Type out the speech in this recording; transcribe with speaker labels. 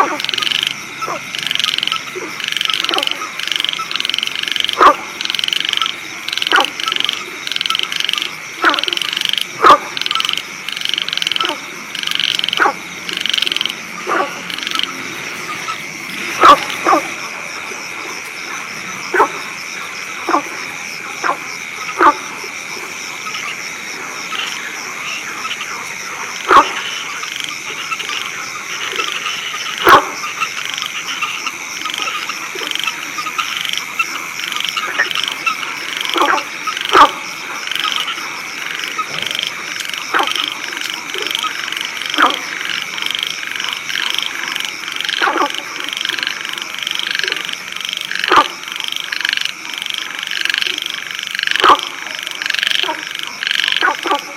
Speaker 1: Oh. Yes.